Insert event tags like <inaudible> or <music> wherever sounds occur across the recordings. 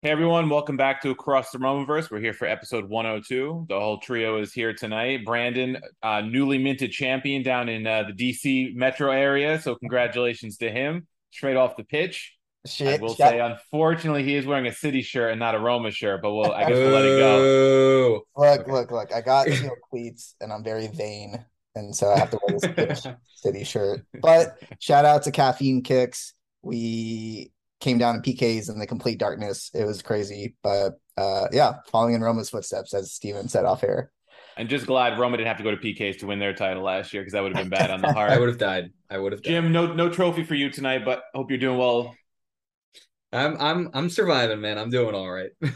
Hey everyone, welcome back to Across the Romanverse. We're here for episode 102. The whole trio is here tonight. Brandon, uh, newly minted champion down in uh, the DC metro area, so congratulations to him. Straight off the pitch. Shit. I will yeah. say, unfortunately, he is wearing a city shirt and not a Roma shirt, but we'll, I guess we'll let it go. Look, look, look. I got teal <laughs> cleats and I'm very vain. And so I have to wear this <laughs> city shirt. But shout out to Caffeine Kicks. We came down in PKs in the complete darkness. It was crazy. But uh yeah, following in Roma's footsteps, as Steven said off air. I'm just glad Roma didn't have to go to PKs to win their title last year because that would have been bad on the <laughs> heart. I would have died. I would have. Jim, no no trophy for you tonight, but hope you're doing well. I'm I'm I'm surviving, man. I'm doing all right. <laughs>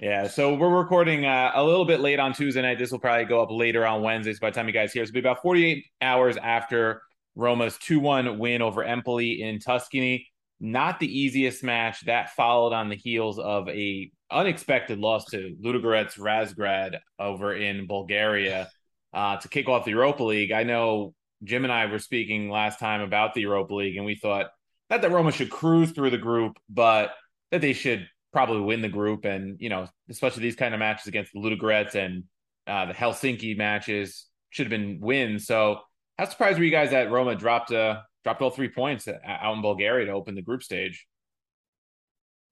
Yeah, so we're recording uh, a little bit late on Tuesday night. This will probably go up later on Wednesday. So by the time you guys hear, it's be about 48 hours after Roma's 2 1 win over Empoli in Tuscany. Not the easiest match. That followed on the heels of a unexpected loss to Ludogorets Razgrad over in Bulgaria uh, to kick off the Europa League. I know Jim and I were speaking last time about the Europa League, and we thought not that Roma should cruise through the group, but that they should probably win the group. And, you know, especially these kind of matches against the Ludogorets and uh, the Helsinki matches should have been wins. So how surprised were you guys that Roma dropped uh, dropped all three points out in Bulgaria to open the group stage?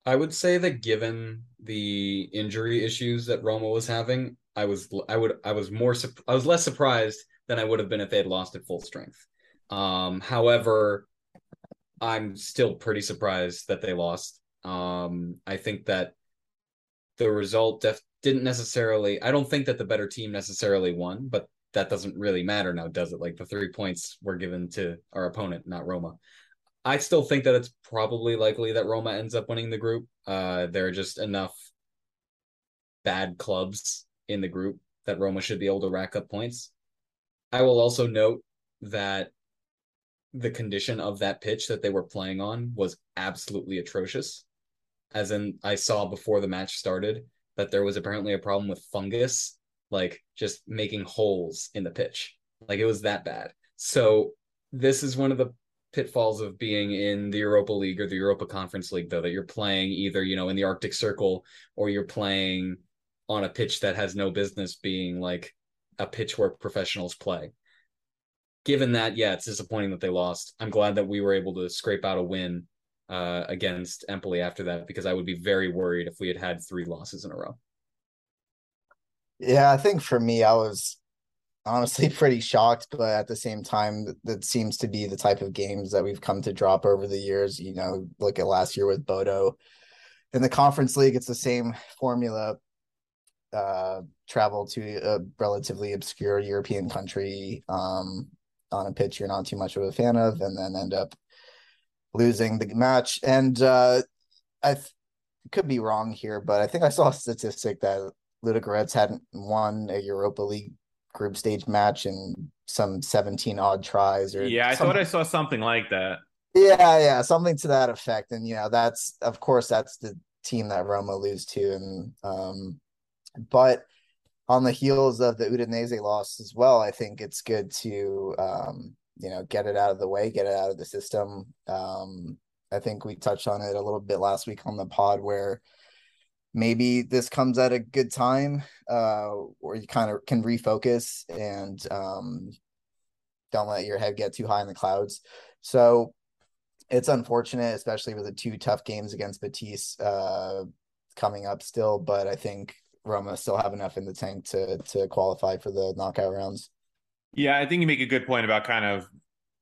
I would say that given the injury issues that Roma was having, I was I would I was more I was less surprised than I would have been if they had lost at full strength. Um, however, I'm still pretty surprised that they lost. Um, I think that the result def- didn't necessarily. I don't think that the better team necessarily won, but that doesn't really matter now, does it? Like the three points were given to our opponent, not Roma. I still think that it's probably likely that Roma ends up winning the group. Uh, there are just enough bad clubs in the group that Roma should be able to rack up points. I will also note that the condition of that pitch that they were playing on was absolutely atrocious. As in, I saw before the match started that there was apparently a problem with fungus, like just making holes in the pitch. Like it was that bad. So, this is one of the pitfalls of being in the Europa League or the Europa Conference League, though, that you're playing either, you know, in the Arctic Circle or you're playing on a pitch that has no business being like a pitch where professionals play. Given that, yeah, it's disappointing that they lost. I'm glad that we were able to scrape out a win uh, against Empoli after that because I would be very worried if we had had three losses in a row. Yeah, I think for me, I was honestly <laughs> pretty shocked, but at the same time, that seems to be the type of games that we've come to drop over the years. You know, look at last year with Bodo. In the conference league, it's the same formula. Uh, travel to a relatively obscure European country um, on a pitch you're not too much of a fan of, and then end up losing the match. And uh, I th- could be wrong here, but I think I saw a statistic that Ludogorets hadn't won a Europa League group stage match in some 17 odd tries or Yeah, I some- thought I saw something like that. yeah, yeah, something to that effect. And you know, that's of course that's the team that Roma lose to. And um but on the heels of the Udinese loss as well, I think it's good to um, you know, get it out of the way, get it out of the system. Um I think we touched on it a little bit last week on the pod where maybe this comes at a good time uh where you kind of can refocus and um don't let your head get too high in the clouds. So it's unfortunate, especially with the two tough games against Betis uh, coming up still. But I think Roma still have enough in the tank to to qualify for the knockout rounds. Yeah, I think you make a good point about kind of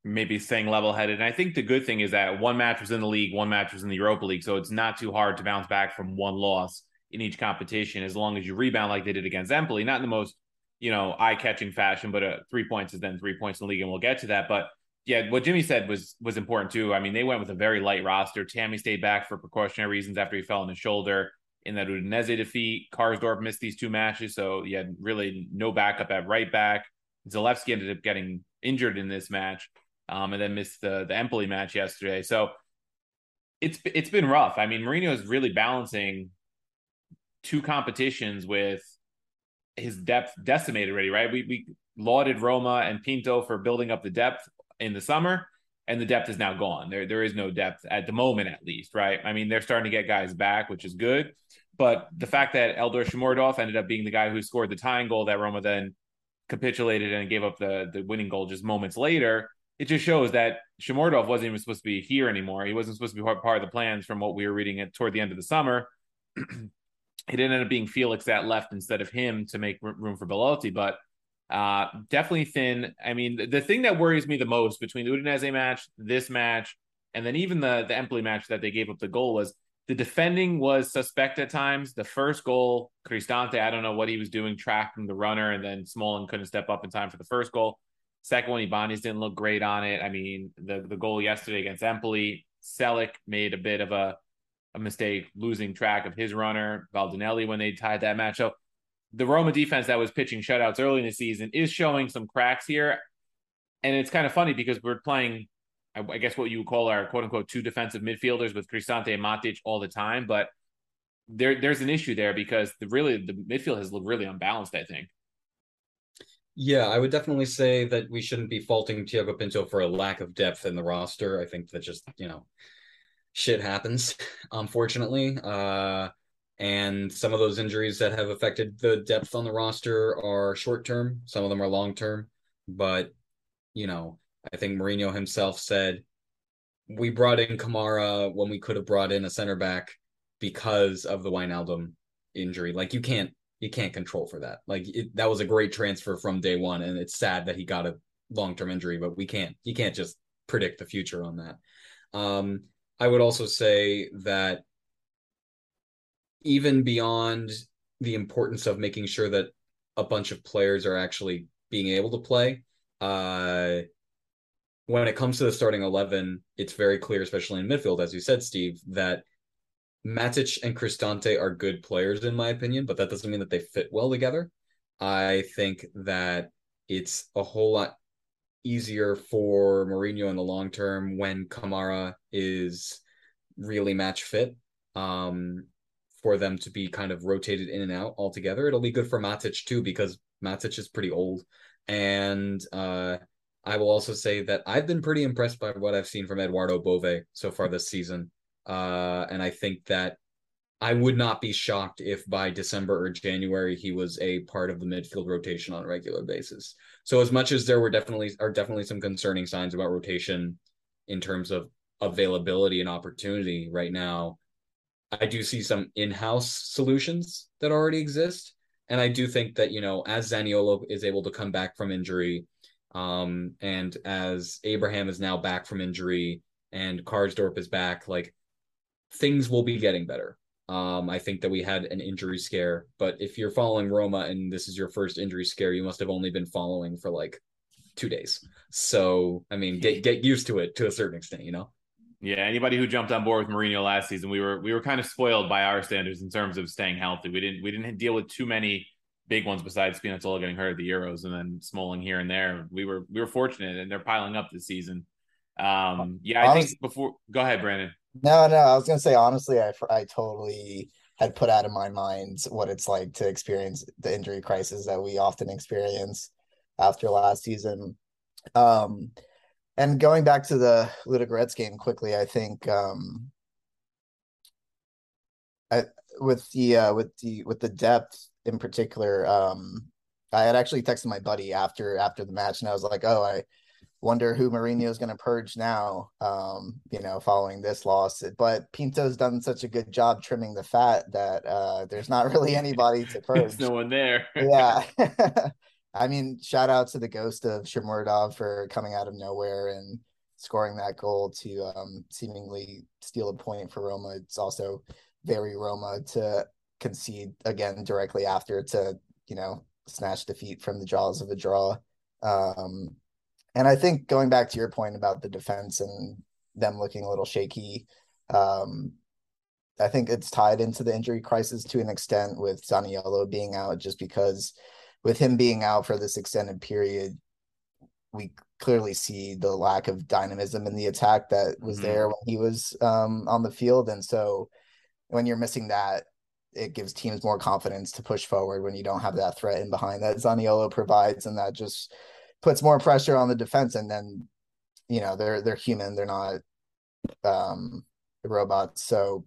maybe staying level headed. And I think the good thing is that one match was in the league, one match was in the Europa League. So it's not too hard to bounce back from one loss in each competition as long as you rebound like they did against Empoli, not in the most, you know, eye catching fashion, but uh, three points is then three points in the league. And we'll get to that. But yeah, what Jimmy said was was important too. I mean, they went with a very light roster. Tammy stayed back for precautionary reasons after he fell on his shoulder in that Udinese defeat. Karsdorp missed these two matches, so he had really no backup at right back. Zalewski ended up getting injured in this match, um, and then missed the the Empoli match yesterday. So it's it's been rough. I mean, Mourinho is really balancing two competitions with his depth decimated already. Right? We we lauded Roma and Pinto for building up the depth in the summer, and the depth is now gone. There there is no depth at the moment, at least. Right? I mean, they're starting to get guys back, which is good. But the fact that Eldor Shomurodov ended up being the guy who scored the tying goal that Roma then capitulated and gave up the the winning goal just moments later, it just shows that Shomurodov wasn't even supposed to be here anymore. He wasn't supposed to be part of the plans from what we were reading at toward the end of the summer. <clears throat> it ended up being Felix that left instead of him to make room for Belotti, but uh, definitely thin. I mean, the, the thing that worries me the most between the Udinese match, this match, and then even the the Empoli match that they gave up the goal was the defending was suspect at times. The first goal, Cristante, I don't know what he was doing, tracking the runner, and then Smalling couldn't step up in time for the first goal. Second one, Ibanez didn't look great on it. I mean, the the goal yesterday against Empoli, Celik made a bit of a, a mistake losing track of his runner. Bandinelli when they tied that match. So the Roma defense that was pitching shutouts early in the season is showing some cracks here. And it's kind of funny because we're playing I guess what you would call our quote unquote two defensive midfielders with Cristante and Matic all the time, but there there's an issue there because the really the midfield has looked really unbalanced. I think. Yeah, I would definitely say that we shouldn't be faulting Tiago Pinto for a lack of depth in the roster. I think that just you know, shit happens, <laughs> unfortunately. Uh, and some of those injuries that have affected the depth on the roster are short term. Some of them are long term, but you know I think Mourinho himself said we brought in Camara when we could have brought in a center back because of the Wijnaldum injury. Like you can't you can't control for that. Like it, that was a great transfer from day one, and it's sad that he got a long term injury, but we can't you can't just predict the future on that. Um, I would also say that even beyond the importance of making sure that a bunch of players are actually being able to play, uh, when it comes to the starting 11, it's very clear, especially in midfield, as you said, Steve, that Matic and Cristante are good players, in my opinion, but that doesn't mean that they fit well together. I think that it's a whole lot easier for Mourinho in the long term when Camara is really match fit. Um, for them to be kind of rotated in and out altogether. It'll be good for Matic too, because Matic is pretty old. And uh I will also say that I've been pretty impressed by what I've seen from Eduardo Bove so far this season. Uh, and I think that I would not be shocked if by December or January he was a part of the midfield rotation on a regular basis. So as much as there were definitely are definitely some concerning signs about rotation in terms of availability and opportunity right now, I do see some in-house solutions that already exist. And I do think that, you know, as Zaniolo is able to come back from injury, um, and as Abraham is now back from injury and Karsdorp is back, like things will be getting better. Um, I think that we had an injury scare, but if you're following Roma and this is your first injury scare, you must have only been following for like two days. So I mean, get get used to it to a certain extent, you know. Yeah, anybody who jumped on board with Mourinho last season, we were we were kind of spoiled by our standards in terms of staying healthy. We didn't we didn't deal with too many big ones besides Spinazzola getting hurt at the Euros and then Smalling here and there. We were we were fortunate, and they're piling up this season. Um, yeah, I Honestly, think before. Go ahead, Brandon. No, no, I was gonna say honestly, I I totally had put out of my mind what it's like to experience the injury crisis that we often experience after last season. Um, and going back to the Ludogorets game quickly, I think um, I, with the uh, with the with the depth in particular, um, I had actually texted my buddy after after the match, and I was like, "Oh, I wonder who Mourinho is going to purge now." Um, you know, following this loss, but Pinto's done such a good job trimming the fat that uh, there's not really anybody to <laughs> purge. there's no one there. yeah. <laughs> <laughs> I mean, shout out to the ghost of Shomurodov for coming out of nowhere and scoring that goal to um, seemingly steal a point for Roma. It's also very Roma to concede again directly after to you know snatch defeat from the jaws of a draw. Um, and I think going back to your point about the defense and them looking a little shaky, um, I think it's tied into the injury crisis to an extent with Zaniolo being out, just because with him being out for this extended period, we clearly see the lack of dynamism in the attack that was mm-hmm. there when he was um, on the field. And so when you're missing that, it gives teams more confidence to push forward when you don't have that threat in behind that Zaniolo provides, and that just puts more pressure on the defense. And then, you know, they're they're human; they're not um, robots. So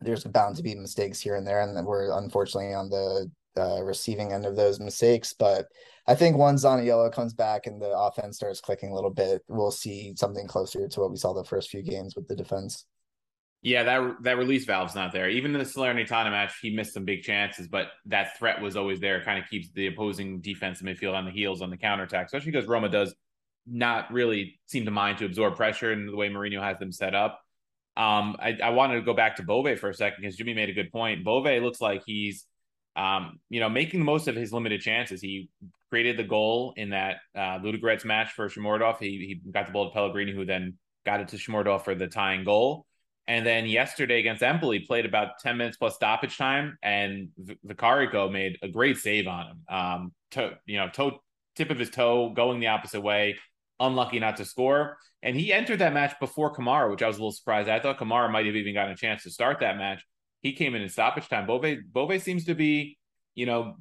there's bound to be mistakes here and there, and we're unfortunately on the uh, receiving end of those mistakes. But I think once Zaniolo comes back and the offense starts clicking a little bit, we'll see something closer to what we saw the first few games with the defense. Yeah, that that release valve's not there. Even in the Salernitana match, he missed some big chances, but that threat was always there. Kind of keeps the opposing defense and midfield on the heels on the counterattack, especially because Roma does not really seem to mind to absorb pressure in the way Mourinho has them set up. Um, I, I wanted to go back to Bove for a second because Jimmy made a good point. Bove looks like he's, um, you know, making the most of his limited chances. He created the goal in that uh, match for Shomurodov. He, he got the ball to Pellegrini, who then got it to Shomurodov for the tying goal. And then yesterday against Empoli, played about 10 minutes plus stoppage time, and Vicario made a great save on him. Um, to, you know, toe, tip of his toe going the opposite way, unlucky not to score. And he entered that match before Camara, which I was a little surprised. I thought Camara might have even gotten a chance to start that match. He came in in stoppage time. Bove, Bove seems to be, you know,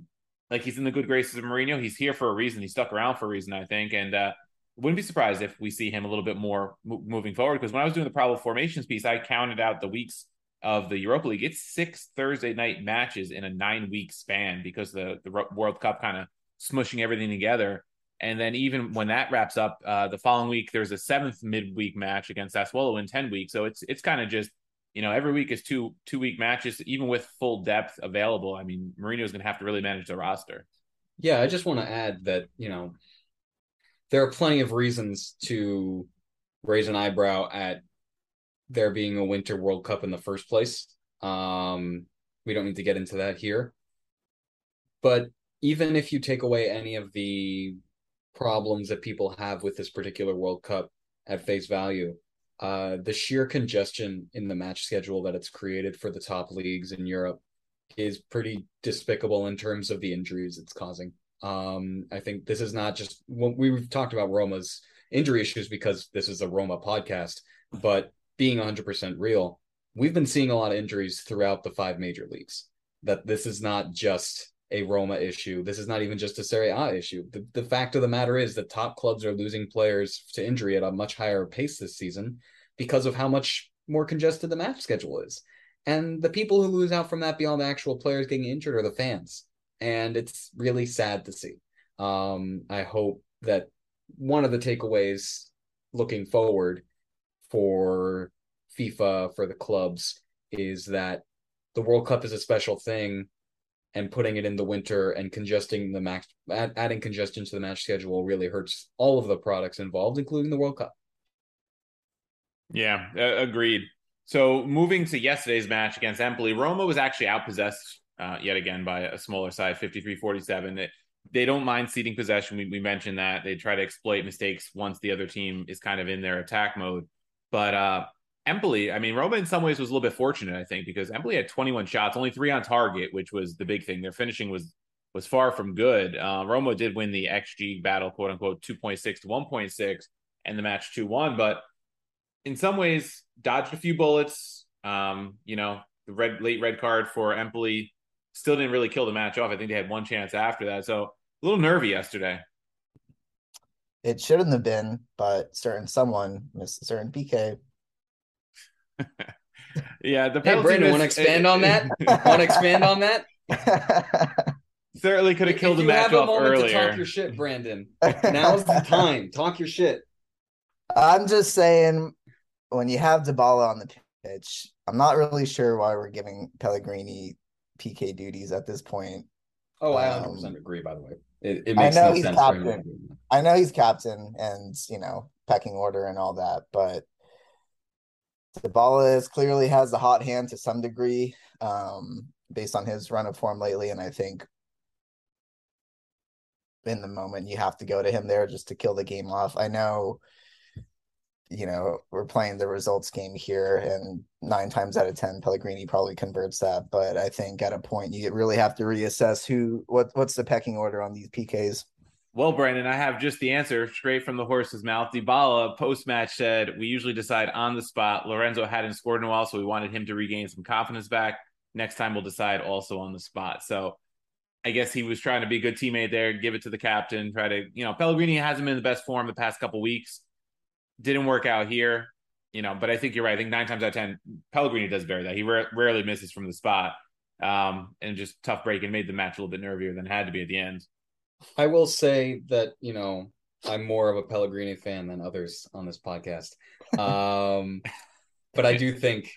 like he's in the good graces of Mourinho. He's here for a reason. He stuck around for a reason, I think. And uh, wouldn't be surprised if we see him a little bit more mo- moving forward. Because when I was doing the probable formations piece, I counted out the weeks of the Europa League. It's six Thursday night matches in a nine week span because the the World Cup kind of smushing everything together. And then even when that wraps up, uh, the following week there's a seventh midweek match against Sassuolo in ten weeks. So it's it's kind of just you know every week is two two week matches, even with full depth available. I mean, Mourinho's going to have to really manage the roster. Yeah, I just want to add that you know there are plenty of reasons to raise an eyebrow at there being a Winter World Cup in the first place. Um, we don't need to get into that here. But even if you take away any of the problems that people have with this particular World Cup at face value, uh, the sheer congestion in the match schedule that it's created for the top leagues in Europe is pretty despicable in terms of the injuries it's causing. Um, I think this is not just when we've talked about Roma's injury issues because this is a Roma podcast, but being 100% real, we've been seeing a lot of injuries throughout the five major leagues. That this is not just a Roma issue. This is not even just a Serie A issue. The, the fact of the matter is that top clubs are losing players to injury at a much higher pace this season because of how much more congested the match schedule is. And the people who lose out from that beyond the actual players getting injured are the fans and it's really sad to see. Um, I hope that one of the takeaways looking forward for FIFA for the clubs is that the World Cup is a special thing, and putting it in the winter and congesting the max, adding congestion to the match schedule really hurts all of the products involved, including the World Cup. Yeah, uh, agreed. So moving to yesterday's match against Empoli, Roma was actually outpossessed uh, yet again by a smaller side, 53 47. They, don't mind ceding possession. We, we mentioned that. They try to exploit mistakes once the other team is kind of in their attack mode. But uh, Empoli, I mean, Roma in some ways was a little bit fortunate, I think, because Empoli had 21 shots, only three on target, which was the big thing. Their finishing was was far from good. Uh, Roma did win the XG battle, quote unquote, 2.6 to 1.6, and the match 2 1. But in some ways, dodged a few bullets. Um, you know, the red late red card for Empoli still didn't really kill the match off. I think they had one chance after that. So a little nervy yesterday. It shouldn't have been, but certain someone missed certain PK. <laughs> yeah, the hey, Brandon, want to <laughs> expand on that? want to expand on that? Certainly could have killed the match off earlier. talk your shit, Brandon. <laughs> Now's the time. Talk your shit. I'm just saying, when you have Dybala on the pitch, I'm not really sure why we're giving Pellegrini PK duties at this point. Oh, I 100 um, agree. By the way, it, it makes I know no he's sense captain. I know he's captain, and you know pecking order and all that, but Dybala is clearly has the hot hand to some degree, um, based on his run of form lately, and I think in the moment you have to go to him there just to kill the game off. I know you know, we're playing the results game here, and nine times out of ten, Pellegrini probably converts that. But I think at a point, you really have to reassess who, what, what's the pecking order on these PKs. Well, Brandon, I have just the answer straight from the horse's mouth. Dybala post match said, "We usually decide on the spot. Lorenzo hadn't scored in a while, so we wanted him to regain some confidence back. Next time, we'll decide also on the spot." So. I guess he was trying to be a good teammate there, give it to the captain, try to, you know, Pellegrini hasn't been in the best form the past couple weeks didn't work out here, you know, but I think you're right. I think nine times out of 10, Pellegrini does bear that. He ra- rarely misses from the spot um, and just tough break and made the match a little bit nervier than had to be at the end. I will say that, you know, I'm more of a Pellegrini fan than others on this podcast. Um, <laughs> but I do think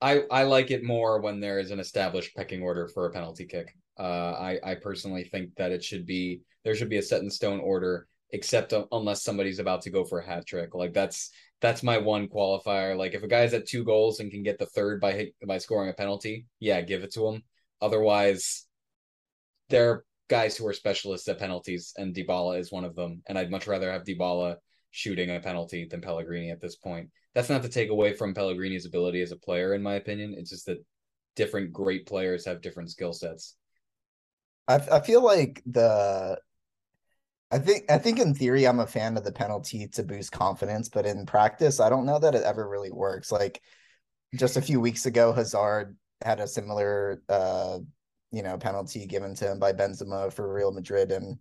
I, I like it more when there is an established pecking order for a penalty kick. Uh, I, I personally think that it should be there should be a set in stone order except unless somebody's about to go for a hat trick. Like that's that's my one qualifier. Like if a guy's at two goals and can get the third by hit, by scoring a penalty, yeah, give it to him. Otherwise, there are guys who are specialists at penalties, and Dybala is one of them. And I'd much rather have Dybala shooting a penalty than Pellegrini at this point. That's not to take away from Pellegrini's ability as a player, in my opinion. It's just that different great players have different skill sets. I, I feel like the I think I think in theory I'm a fan of the penalty to boost confidence, but in practice I don't know that it ever really works. Like just a few weeks ago, Hazard had a similar uh you know penalty given to him by Benzema for Real Madrid and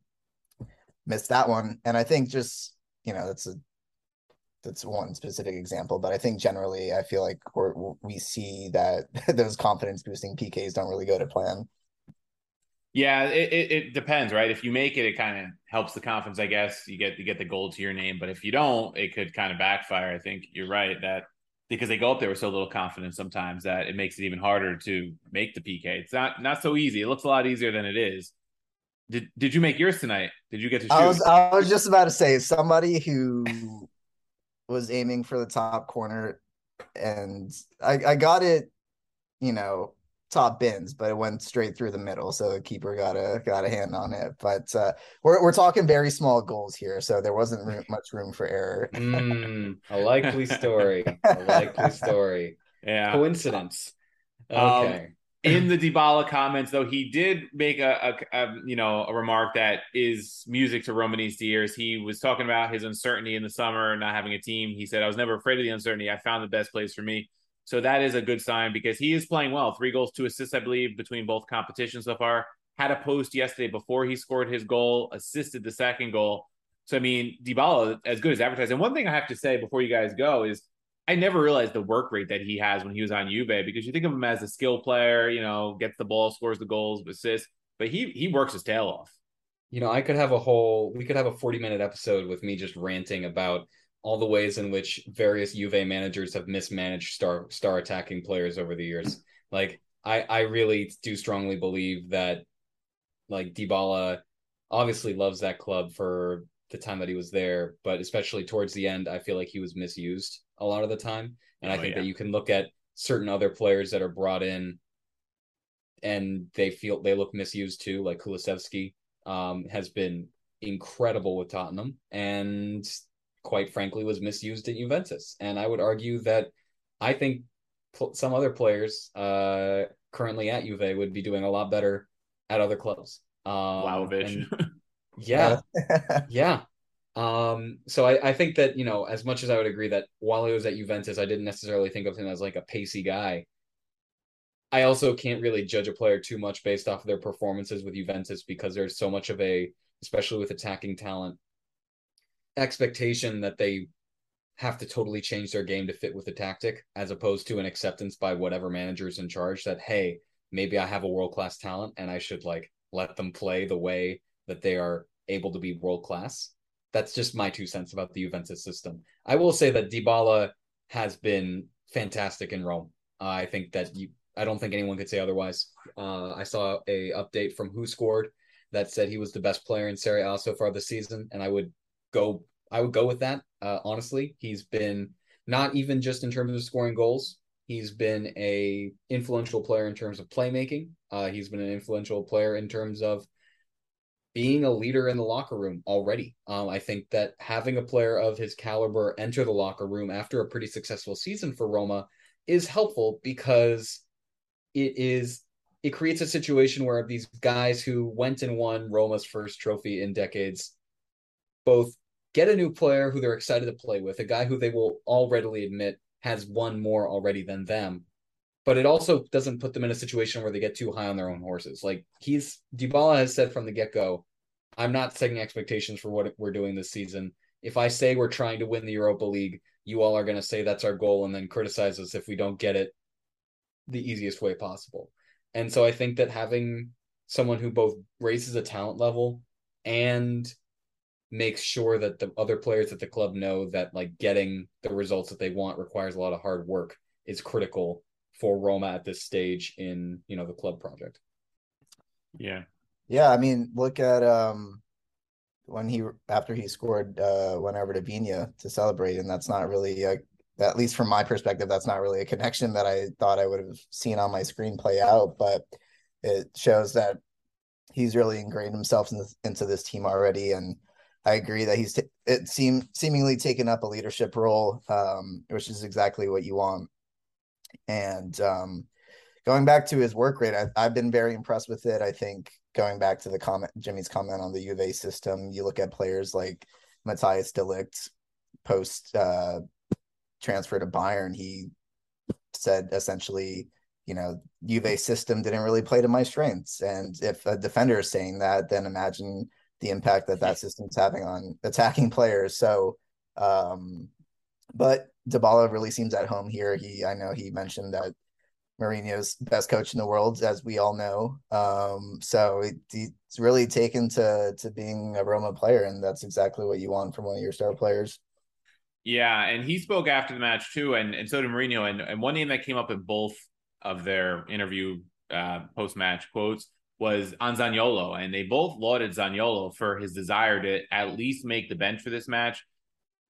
missed that one. And I think just you know that's a that's one specific example, but I think generally I feel like we we see that <laughs> those confidence boosting PKs don't really go to plan. Yeah, it, it, it, depends, right? If you make it, it kind of helps the confidence, I guess. You get you get the gold to your name, but if you don't, it could kind of backfire. I think you're right that because they go up there with so little confidence sometimes that it makes it even harder to make the PK. It's not not so easy. It looks a lot easier than it is. Did Did you make yours tonight? Did you get to shoot? I was I was just about to say somebody who was aiming for the top corner, and I I got it, you know, top bins, but it went straight through the middle, so the keeper got a got a hand on it. But uh, we're we're talking very small goals here, so there wasn't room, <laughs> much room for error. mm, a likely story. A likely story. <laughs> Yeah. Coincidence. Um, okay. Um, in the Dybala comments, though, he did make a, a, a, you know a remark that is music to Romanista ears. He was talking about his uncertainty in the summer, not having a team. He said, "I was never afraid of the uncertainty. I found the best place for me." So that is a good sign because he is playing well. Three goals, two assists, I believe, between both competitions so far. Had a post yesterday before he scored his goal, assisted the second goal. So I mean, Dybala as good as advertised. And one thing I have to say before you guys go is I never realized the work rate that he has when he was on Juve because you think of him as a skill player, you know, gets the ball, scores the goals, assists, but he he works his tail off. You know, I could have a whole we could have a 40 minute episode with me just ranting about all the ways in which various Juve managers have mismanaged star star attacking players over the years. Like I I really do strongly believe that like Dybala obviously loves that club for the time that he was there, but especially towards the end, I feel like he was misused a lot of the time. And oh, I think yeah. that you can look at certain other players that are brought in and they feel they look misused too, like Kulusevski um, has been incredible with Tottenham and quite frankly, was misused at Juventus. And I would argue that I think pl- some other players uh, currently at Juve would be doing a lot better at other clubs. Um, Vlahovic. and- <laughs> yeah, <laughs> yeah. Um, so I, I think that, you know, as much as I would agree that while he was at Juventus, I didn't necessarily think of him as like a pacey guy. I also can't really judge a player too much based off of their performances with Juventus because there's so much of a, especially with attacking talent, expectation that they have to totally change their game to fit with the tactic as opposed to an acceptance by whatever manager's in charge that, hey, maybe I have a world class talent and I should like let them play the way that they are able to be world class. That's just my two cents about the Juventus system. I will say that Dybala has been fantastic in Rome. I think that you, I don't think anyone could say otherwise. Uh, I saw a update from WhoScored that said he was the best player in Serie A so far this season, and I would go, I would go with that. Uh, honestly, he's been not even just in terms of scoring goals. He's been a influential player in terms of playmaking. Uh, he's been an influential player in terms of being a leader in the locker room already. Um, I think that having a player of his caliber enter the locker room after a pretty successful season for Roma is helpful because it is it creates a situation where these guys who went and won Roma's first trophy in decades both get a new player who they're excited to play with, a guy who they will all readily admit has won more already than them. But it also doesn't put them in a situation where they get too high on their own horses. Like he's Dybala has said from the get go, I'm not setting expectations for what we're doing this season. If I say we're trying to win the Europa League, you all are going to say that's our goal and then criticize us if we don't get it the easiest way possible. And so I think that having someone who both raises a talent level and makes sure that the other players at the club know that like getting the results that they want requires a lot of hard work is critical for Roma at this stage in, you know, the club project. Yeah. Yeah, I mean, look at um when he after he scored uh went over to Vina to celebrate, and that's not really a at least from my perspective, that's not really a connection that I thought I would have seen on my screen play out, but it shows that he's really ingrained himself in this, into this team already, and I agree that he's t- it seem seemingly taken up a leadership role, um, which is exactly what you want. And um, going back to his work rate, I, I've been very impressed with it. I think going back to the comment, Jimmy's comment on the Juve system, you look at players like Matthias de Ligt post uh, transfer to Bayern, he said essentially, you know, Juve system didn't really play to my strengths. And if a defender is saying that, then imagine the impact that that system's having on attacking <laughs> players. So, um, but Dybala really seems at home here. He, I know he mentioned that Mourinho's best coach in the world, as we all know. Um, so it, it's really taken to to being a Roma player, and that's exactly what you want from one of your star players. Yeah, and he spoke after the match too, and, and so did Mourinho. And, and one name that came up in both of their interview uh, post match quotes was on Zaniolo, and they both lauded Zaniolo for his desire to at least make the bench for this match.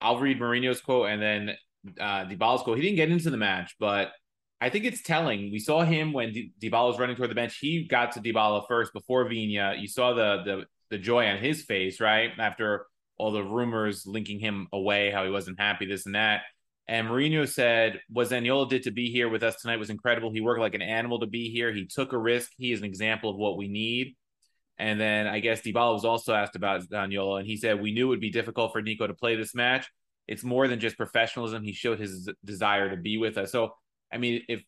I'll read Mourinho's quote and then uh, Dybala's quote. He didn't get into the match, but I think it's telling. We saw him when D- Dybala was running toward the bench. He got to Dybala first before Vina. You saw the the the joy on his face, right? After all the rumors linking him away, how he wasn't happy, this and that. And Mourinho said, what Zaniolo did to be here with us tonight was incredible. He worked like an animal to be here. He took a risk. He is an example of what we need. And then I guess Dybala was also asked about Zaniolo, and he said, we knew it would be difficult for Nico to play this match. It's more than just professionalism. He showed his desire to be with us. So, I mean, if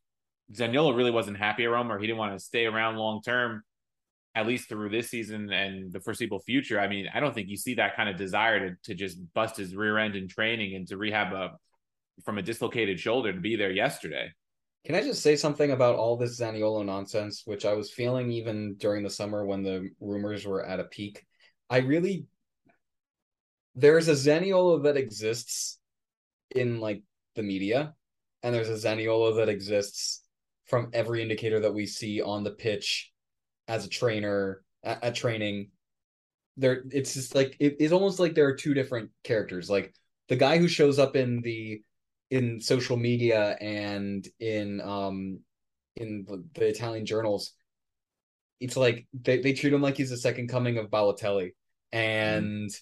Zaniolo really wasn't happy at Rome or he didn't want to stay around long term, at least through this season and the foreseeable future, I mean, I don't think you see that kind of desire to, to just bust his rear end in training and to rehab a from a dislocated shoulder to be there yesterday. Can I just say something about all this Zaniolo nonsense, which I was feeling even during the summer when the rumors were at a peak? I really there's a Zaniolo that exists in like the media, and there's a Zaniolo that exists from every indicator that we see on the pitch as a trainer at, at training. There, it's just like it, it's almost like there are two different characters. Like the guy who shows up in the in social media and in um in the, the Italian journals, it's like they, they treat him like he's the second coming of Balotelli. And mm.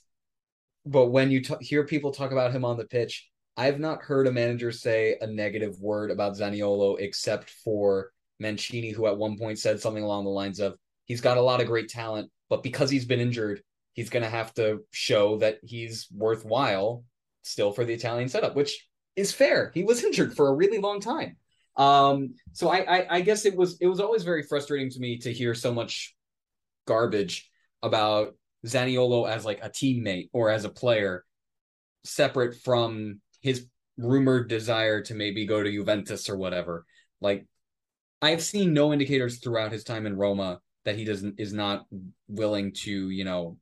but when you t- hear people talk about him on the pitch, I've not heard a manager say a negative word about Zaniolo except for Mancini, who at one point said something along the lines of, he's got a lot of great talent, but because he's been injured, he's going to have to show that he's worthwhile still for the Italian setup, which is fair. He was <laughs> injured for a really long time. Um, so I, I, I guess it was it was always very frustrating to me to hear so much garbage about Zaniolo as like a teammate or as a player, separate from his rumored desire to maybe go to Juventus or whatever. Like I've seen no indicators throughout his time in Roma that he doesn't is not willing to, you know,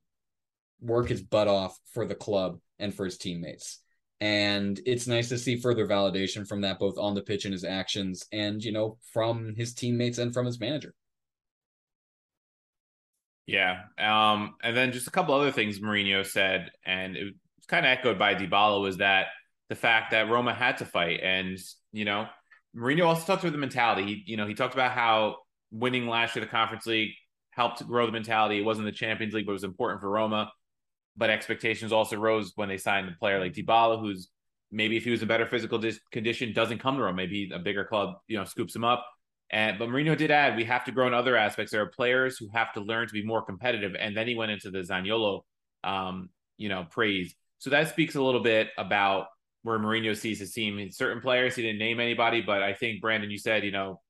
work his butt off for the club and for his teammates. And it's nice to see further validation from that, both on the pitch and his actions, and you know, from his teammates and from his manager. Yeah. Um, and then just a couple other things Mourinho said, and it was kind of echoed by Dybala, was that the fact that Roma had to fight. And, you know, Mourinho also talked about the mentality. He, you know, he talked about how winning last year the Conference League helped grow the mentality. It wasn't the Champions League, but it was important for Roma. But expectations also rose when they signed a player like Dybala, who's maybe if he was in better physical dis- condition, doesn't come to Roma. Maybe a bigger club, you know, scoops him up. And but Mourinho did add, we have to grow in other aspects. There are players who have to learn to be more competitive. And then he went into the Zaniolo, um, you know, praise. So that speaks a little bit about where Mourinho sees his team. In Certain players, he didn't name anybody, but I think Brandon, you said, you know,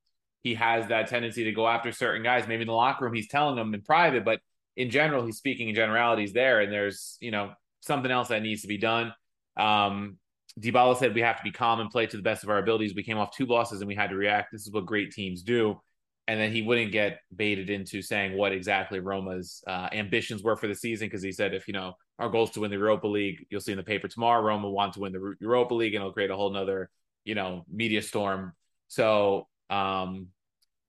he has that tendency to go after certain guys. Maybe in the locker room, he's telling them in private, but in general, he's speaking in generalities there. And there's, you know, something else that needs to be done. Um, Dybala said we have to be calm and play to the best of our abilities. We came off two losses and we had to react. This is what great teams do. And then he wouldn't get baited into saying what exactly Roma's uh, ambitions were for the season because he said if you know our goal is to win the Europa League, you'll see in the paper tomorrow Roma want to win the Europa League and it'll create a whole nother you know media storm. So, um,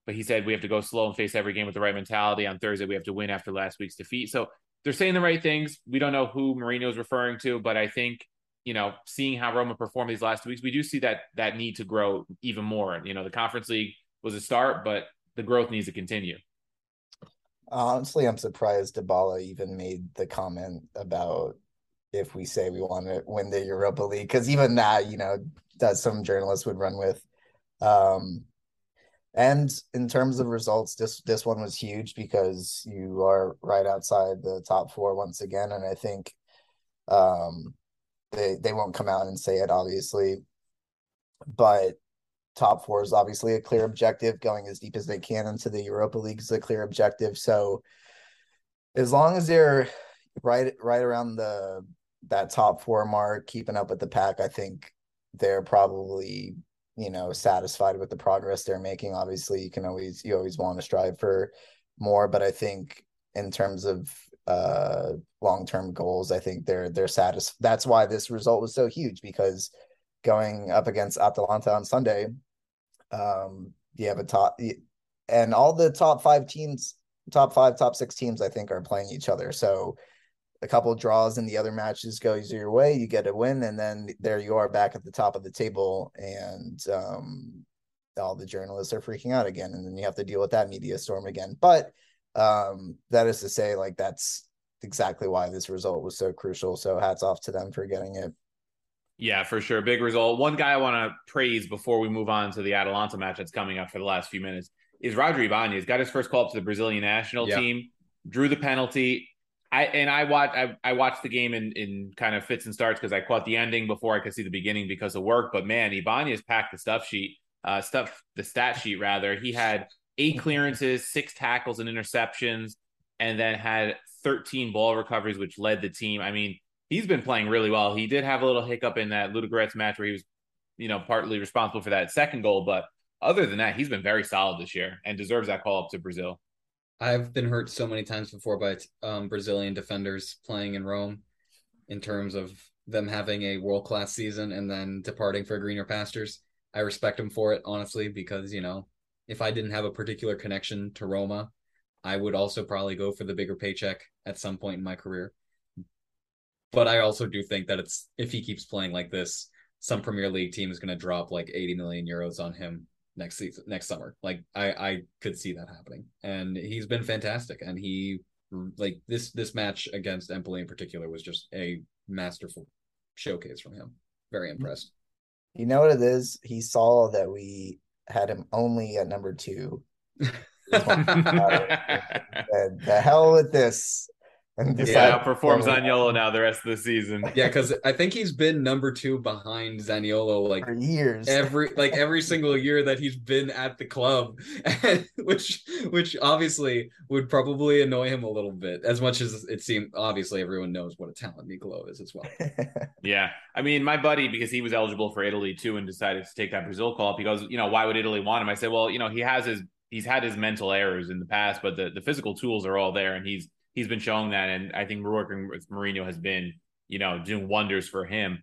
but he said we have to go slow and face every game with the right mentality. On Thursday, we have to win after last week's defeat. So they're saying the right things. We don't know who Mourinho is referring to, but I think you know, seeing how Roma performed these last weeks, we do see that that need to grow even more. You know, the Conference League was a start, but the growth needs to continue. Honestly, I'm surprised Dybala even made the comment about if we say we want to win the Europa League, because even that, you know, that some journalists would run with. Um, and in terms of results, this this one was huge because you are right outside the top four once again, and I think um, they they won't come out and say it, obviously, but top four is obviously a clear objective. Going as deep as they can into the Europa League is a clear objective. So as long as they're right right around the that top four mark, keeping up with the pack, I think they're probably you know satisfied with the progress they're making. Obviously, you can always you always want to strive for more, but I think in terms of uh, long-term goals. I think they're they're satisfied. That's why this result was so huge because going up against Atalanta on Sunday, um, you have a top and all the top five teams, top five, top six teams, I think, are playing each other. So a couple draws in the other matches goes your way, you get a win, and then there you are back at the top of the table, and um, all the journalists are freaking out again, and then you have to deal with that media storm again. But um, that is to say, like that's exactly why this result was so crucial. So hats off to them for getting it. Yeah, for sure. Big result. One guy I want to praise before we move on to the Atalanta match that's coming up for the last few minutes is Roger Ibanez. Got his first call up to the Brazilian national yeah. team, drew the penalty. I and I watched I, I watched the game in, in kind of fits and starts because I caught the ending before I could see the beginning because of work. But man, Ibanez packed the stuff sheet, uh, stuff the stat sheet rather. He had eight clearances, six tackles and interceptions, and then had 13 ball recoveries, which led the team. I mean, he's been playing really well. He did have a little hiccup in that Ludogorets match where he was, you know, partly responsible for that second goal, but other than that, he's been very solid this year and deserves that call up to Brazil. I've been hurt so many times before by um, Brazilian defenders playing in Rome in terms of them having a world class season and then departing for greener pastures. I respect him for it, honestly, because, you know, if I didn't have a particular connection to Roma, I would also probably go for the bigger paycheck at some point in my career. But I also do think that it's if he keeps playing like this, some Premier League team is going to drop like 80 million euros on him next season, next summer. Like I, I could see that happening, and he's been fantastic. And he, like this, this match against Empoli in particular was just a masterful showcase from him. very mm-hmm. impressed. You know what it is? He saw that we had him only at number two. <laughs> said, the hell with this. And yeah, outperforms Zaniolo now the rest of the season. Yeah, because I think he's been number two behind Zaniolo like for years. Every <laughs> like every single year that he's been at the club, <laughs> which which obviously would probably annoy him a little bit. As much as it seemed obviously everyone knows what a talent Nicolo is as well. <laughs> yeah, I mean my buddy because he was eligible for Italy too and decided to take that Brazil call up. He goes, you know, why would Italy want him? I said, well, you know, he has his he's had his mental errors in the past, but the, the physical tools are all there, and he's he's been showing that, and I think working with Mourinho has been you know doing wonders for him.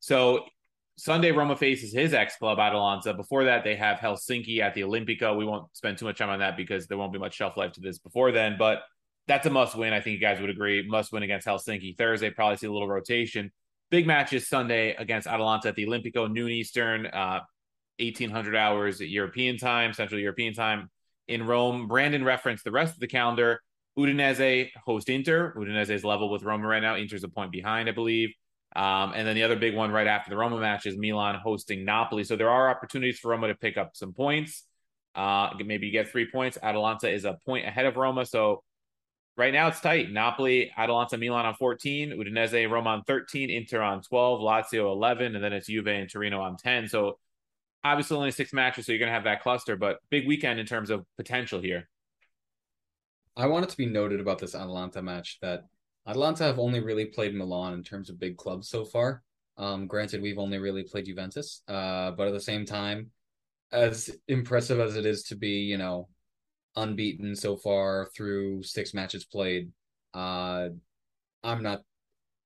So Sunday, Roma faces his ex club Atalanta. Before that, they have Helsinki at the Olimpico. We won't spend too much time on that because there won't be much shelf life to this before then, but that's a must win. I think you guys would agree. Must win against Helsinki. Thursday, probably see a little rotation. Big matches Sunday against Atalanta at the Olimpico, noon Eastern. Uh, 1800 hours European time, Central European time in Rome. Brandon referenced the rest of the calendar. Udinese host Inter. Udinese is level with Roma right now. Inter's a point behind, I believe. Um, and then the other big one right after the Roma match is Milan hosting Napoli. So there are opportunities for Roma to pick up some points. Uh, maybe get three points. Atalanta is a point ahead of Roma. So right now it's tight. Napoli, Atalanta, Milan on 14, Udinese, Roma on 13, Inter on 12, Lazio 11, and then it's Juve and Torino on 10. So obviously only six matches, so you're going to have that cluster, but big weekend in terms of potential here. I want it to be noted about this Atalanta match that Atalanta have only really played Milan in terms of big clubs so far. Um, granted, we've only really played Juventus, uh, but at the same time, as impressive as it is to be, you know, unbeaten so far through six matches played, uh, I'm not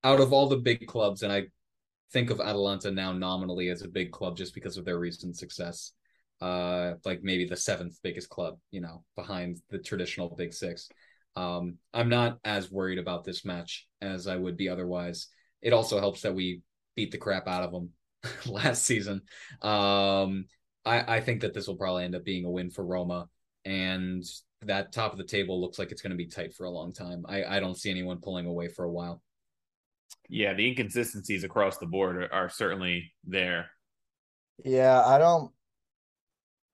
out of all the big clubs, and I think of Atalanta now nominally as a big club just because of their recent success. Uh, like maybe the seventh biggest club, you know, behind the traditional big six. Um, I'm not as worried about this match as I would be otherwise. It also helps that we beat the crap out of them <laughs> last season. Um, I, I think that this will probably end up being a win for Roma, and that top of the table looks like it's going to be tight for a long time. I, I don't see anyone pulling away for a while yeah, the inconsistencies across the board are, are certainly there. Yeah, I don't.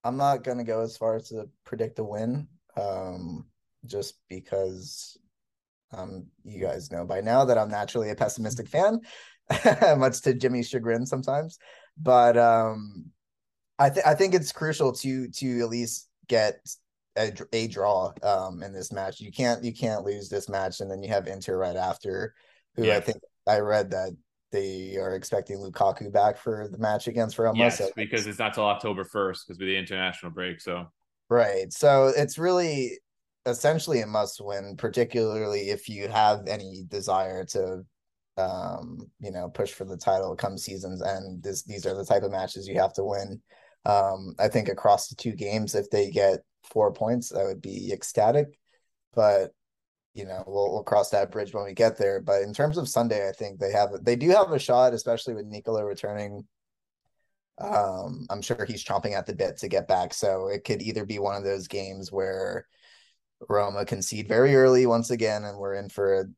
I'm not gonna go as far as to predict a win, um, just because um, you guys know by now that I'm naturally a pessimistic fan, <laughs> much to Jimmy's chagrin sometimes. But um, I think I think it's crucial to to at least get a, a draw um, in this match. You can't you can't lose this match, and then you have Inter right after, who yeah. I think I read that they are expecting Lukaku back for the match against Real Yes, because it's not till October first because of the international break. So right, so it's really essentially a must win, particularly if you have any desire to, um, you know, push for the title come seasons. And this these are the type of matches you have to win. Um, I think across the two games, if they get four points, I would be ecstatic. But you know we'll we'll cross that bridge when we get there. But in terms of Sunday, I think they have they do have a shot, especially with Nicolo returning. Um, I'm sure he's chomping at the bit to get back. So it could either be one of those games where Roma concede very early once again, and we're in for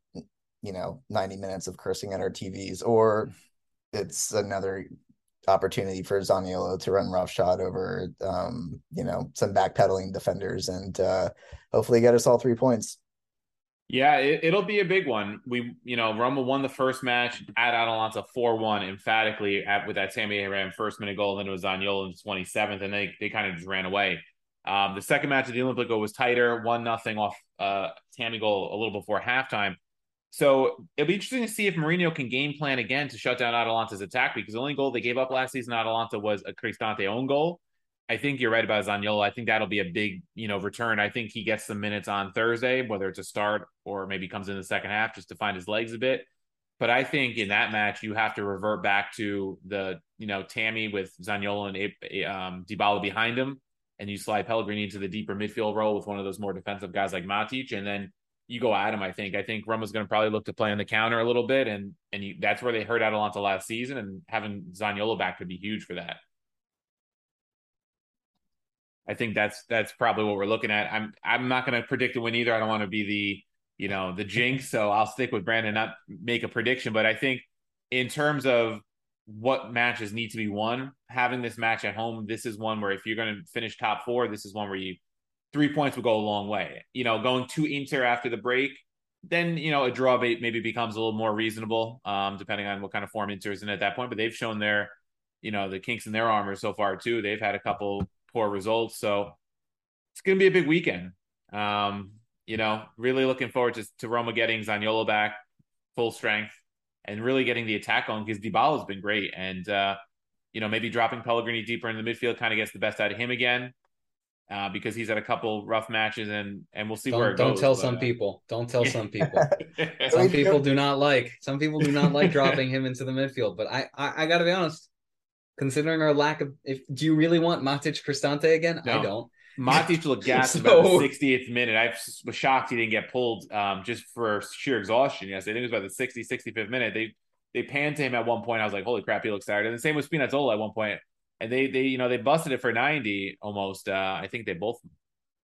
you know 90 minutes of cursing at our TVs, or it's another opportunity for Zaniolo to run roughshod over um, you know some backpedaling defenders and uh, hopefully get us all three points. Yeah, it, will be a big one. We, you know, Roma won the first match at Atalanta 4 1 emphatically at, with that Tammy Abraham first minute goal. And then it was Zaniolo in the 27th, and they, they kind of just ran away. Um, the second match of the Olimpico was tighter, 1 nothing off uh, Tammy goal a little before halftime. So it'll be interesting to see if Mourinho can game plan again to shut down Atalanta's attack because the only goal they gave up last season, Atalanta, was a Cristante own goal. I think you're right about Zaniolo. I think that'll be a big, you know, return. I think he gets some minutes on Thursday, whether it's a start or maybe comes in the second half just to find his legs a bit. But I think in that match, you have to revert back to the, you know, Tammy with Zaniolo and um, Dybala behind him, and you slide Pellegrini into the deeper midfield role with one of those more defensive guys like Matic, and then you go at him. I think. I think Roma's going to probably look to play on the counter a little bit, and and you, that's where they hurt Atalanta last season, and having Zaniolo back could be huge for that. I think that's that's probably what we're looking at. I'm I'm not going to predict a win either. I don't want to be the you know the jinx, so I'll stick with Brandon, not make a prediction. But I think in terms of what matches need to be won. Having this match at home, this is one where if you're going to finish top four, this is one where you three points will go a long way. You know, going to Inter after the break, then you know a draw maybe becomes a little more reasonable, um, depending on what kind of form Inter is in at that point. But they've shown their, you know, the kinks in their armor so far too. They've had a couple poor results, so it's going to be a big weekend. Um, you know, really looking forward to, to Roma getting Zaniolo back full strength and really getting the attack on because Dybala has been great. And, uh, you know, maybe dropping Pellegrini deeper in the midfield kind of gets the best out of him again uh, because he's had a couple rough matches and and we'll see don't, where it don't goes. tell but, some uh, people. Don't tell some people. <laughs> some people do not like. Some people do not like dropping him into the midfield. But I, I, I got to be honest. Considering our lack of, if do you really want Matic Cristante again? No. I don't. Matic looked <laughs> gassed So- about the 60th minute. I was shocked he didn't get pulled um, just for sheer exhaustion. Yes, I think it was about the 60, 65th minute. They they panned to him at one point. I was like, holy crap, he looks tired. And the same with Spinazzola at one point. And they they you know they busted it for 90 almost. Uh, I think they both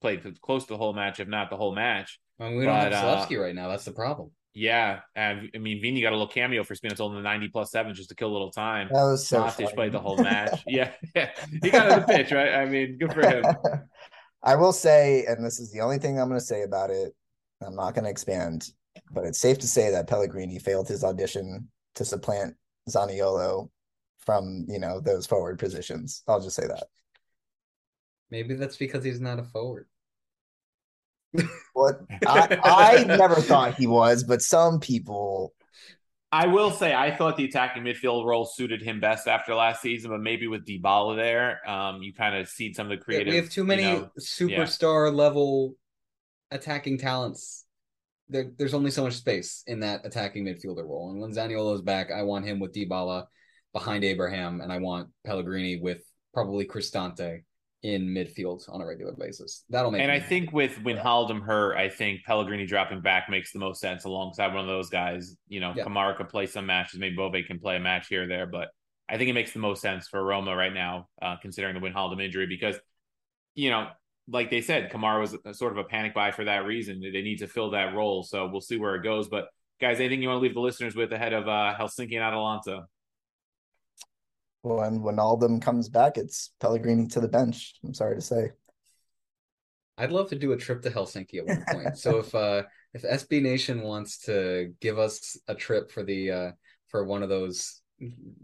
played close to the whole match, if not the whole match. I mean, we don't have uh, right now. That's the problem. Yeah, and I mean, Vini got a little cameo for Spinazzola in the 90 plus seven just to kill a little time. That was so Matic funny. played the whole match. <laughs> yeah, yeah, he got in the pitch, right? I mean, good for him. <laughs> I will say, and this is the only thing I'm going to say about it. I'm not going to expand, but it's safe to say that Pellegrini failed his audition to supplant Zaniolo from you know those forward positions. I'll just say that. Maybe that's because he's not a forward. What <laughs> I, I never thought he was, but some people. I will say I thought the attacking midfield role suited him best after last season, but maybe with Dybala there, um, you kind of see some of the Yeah, creative. we have too many you know, superstar level attacking talents. There, there's only so much space in that attacking midfielder role. And when Zaniolo's back, I want him with Dybala behind Abraham, and I want Pellegrini with probably Cristante in midfield on a regular basis. That'll make. and I think with Wijnaldum hurt, I think Pellegrini dropping back makes the most sense alongside one of those guys. You know, Yeah. Camara could play some matches, maybe Bove can play a match here or there, but I think it makes the most sense for Roma right now, uh, considering the Wijnaldum injury, because you know, like they said, Camara was a, sort of a panic buy for that reason. They need to fill that role, so we'll see where it goes. But guys, anything you want to leave the listeners with ahead of uh, Helsinki and Atalanta? When Wijnaldum comes back, it's Pellegrini to the bench. I'm sorry to say. I'd love to do a trip to Helsinki at one point. so <laughs> if uh if SB Nation wants to give us a trip for the uh for one of those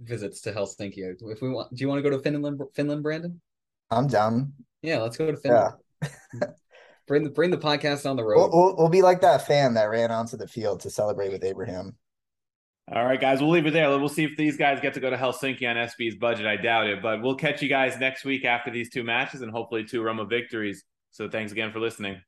visits to Helsinki, if we want, do you want to go to Finland, Finland, Brandon? I'm down. Yeah, let's go to Finland. <laughs> bring the bring the podcast on the road. We'll, we'll, we'll be like that fan that ran onto the field to celebrate with Abraham. All right, guys, we'll leave it there. We'll see if these guys get to go to Helsinki on SB's budget. I doubt it, but we'll catch you guys next week after these two matches and hopefully two Roma victories. So thanks again for listening.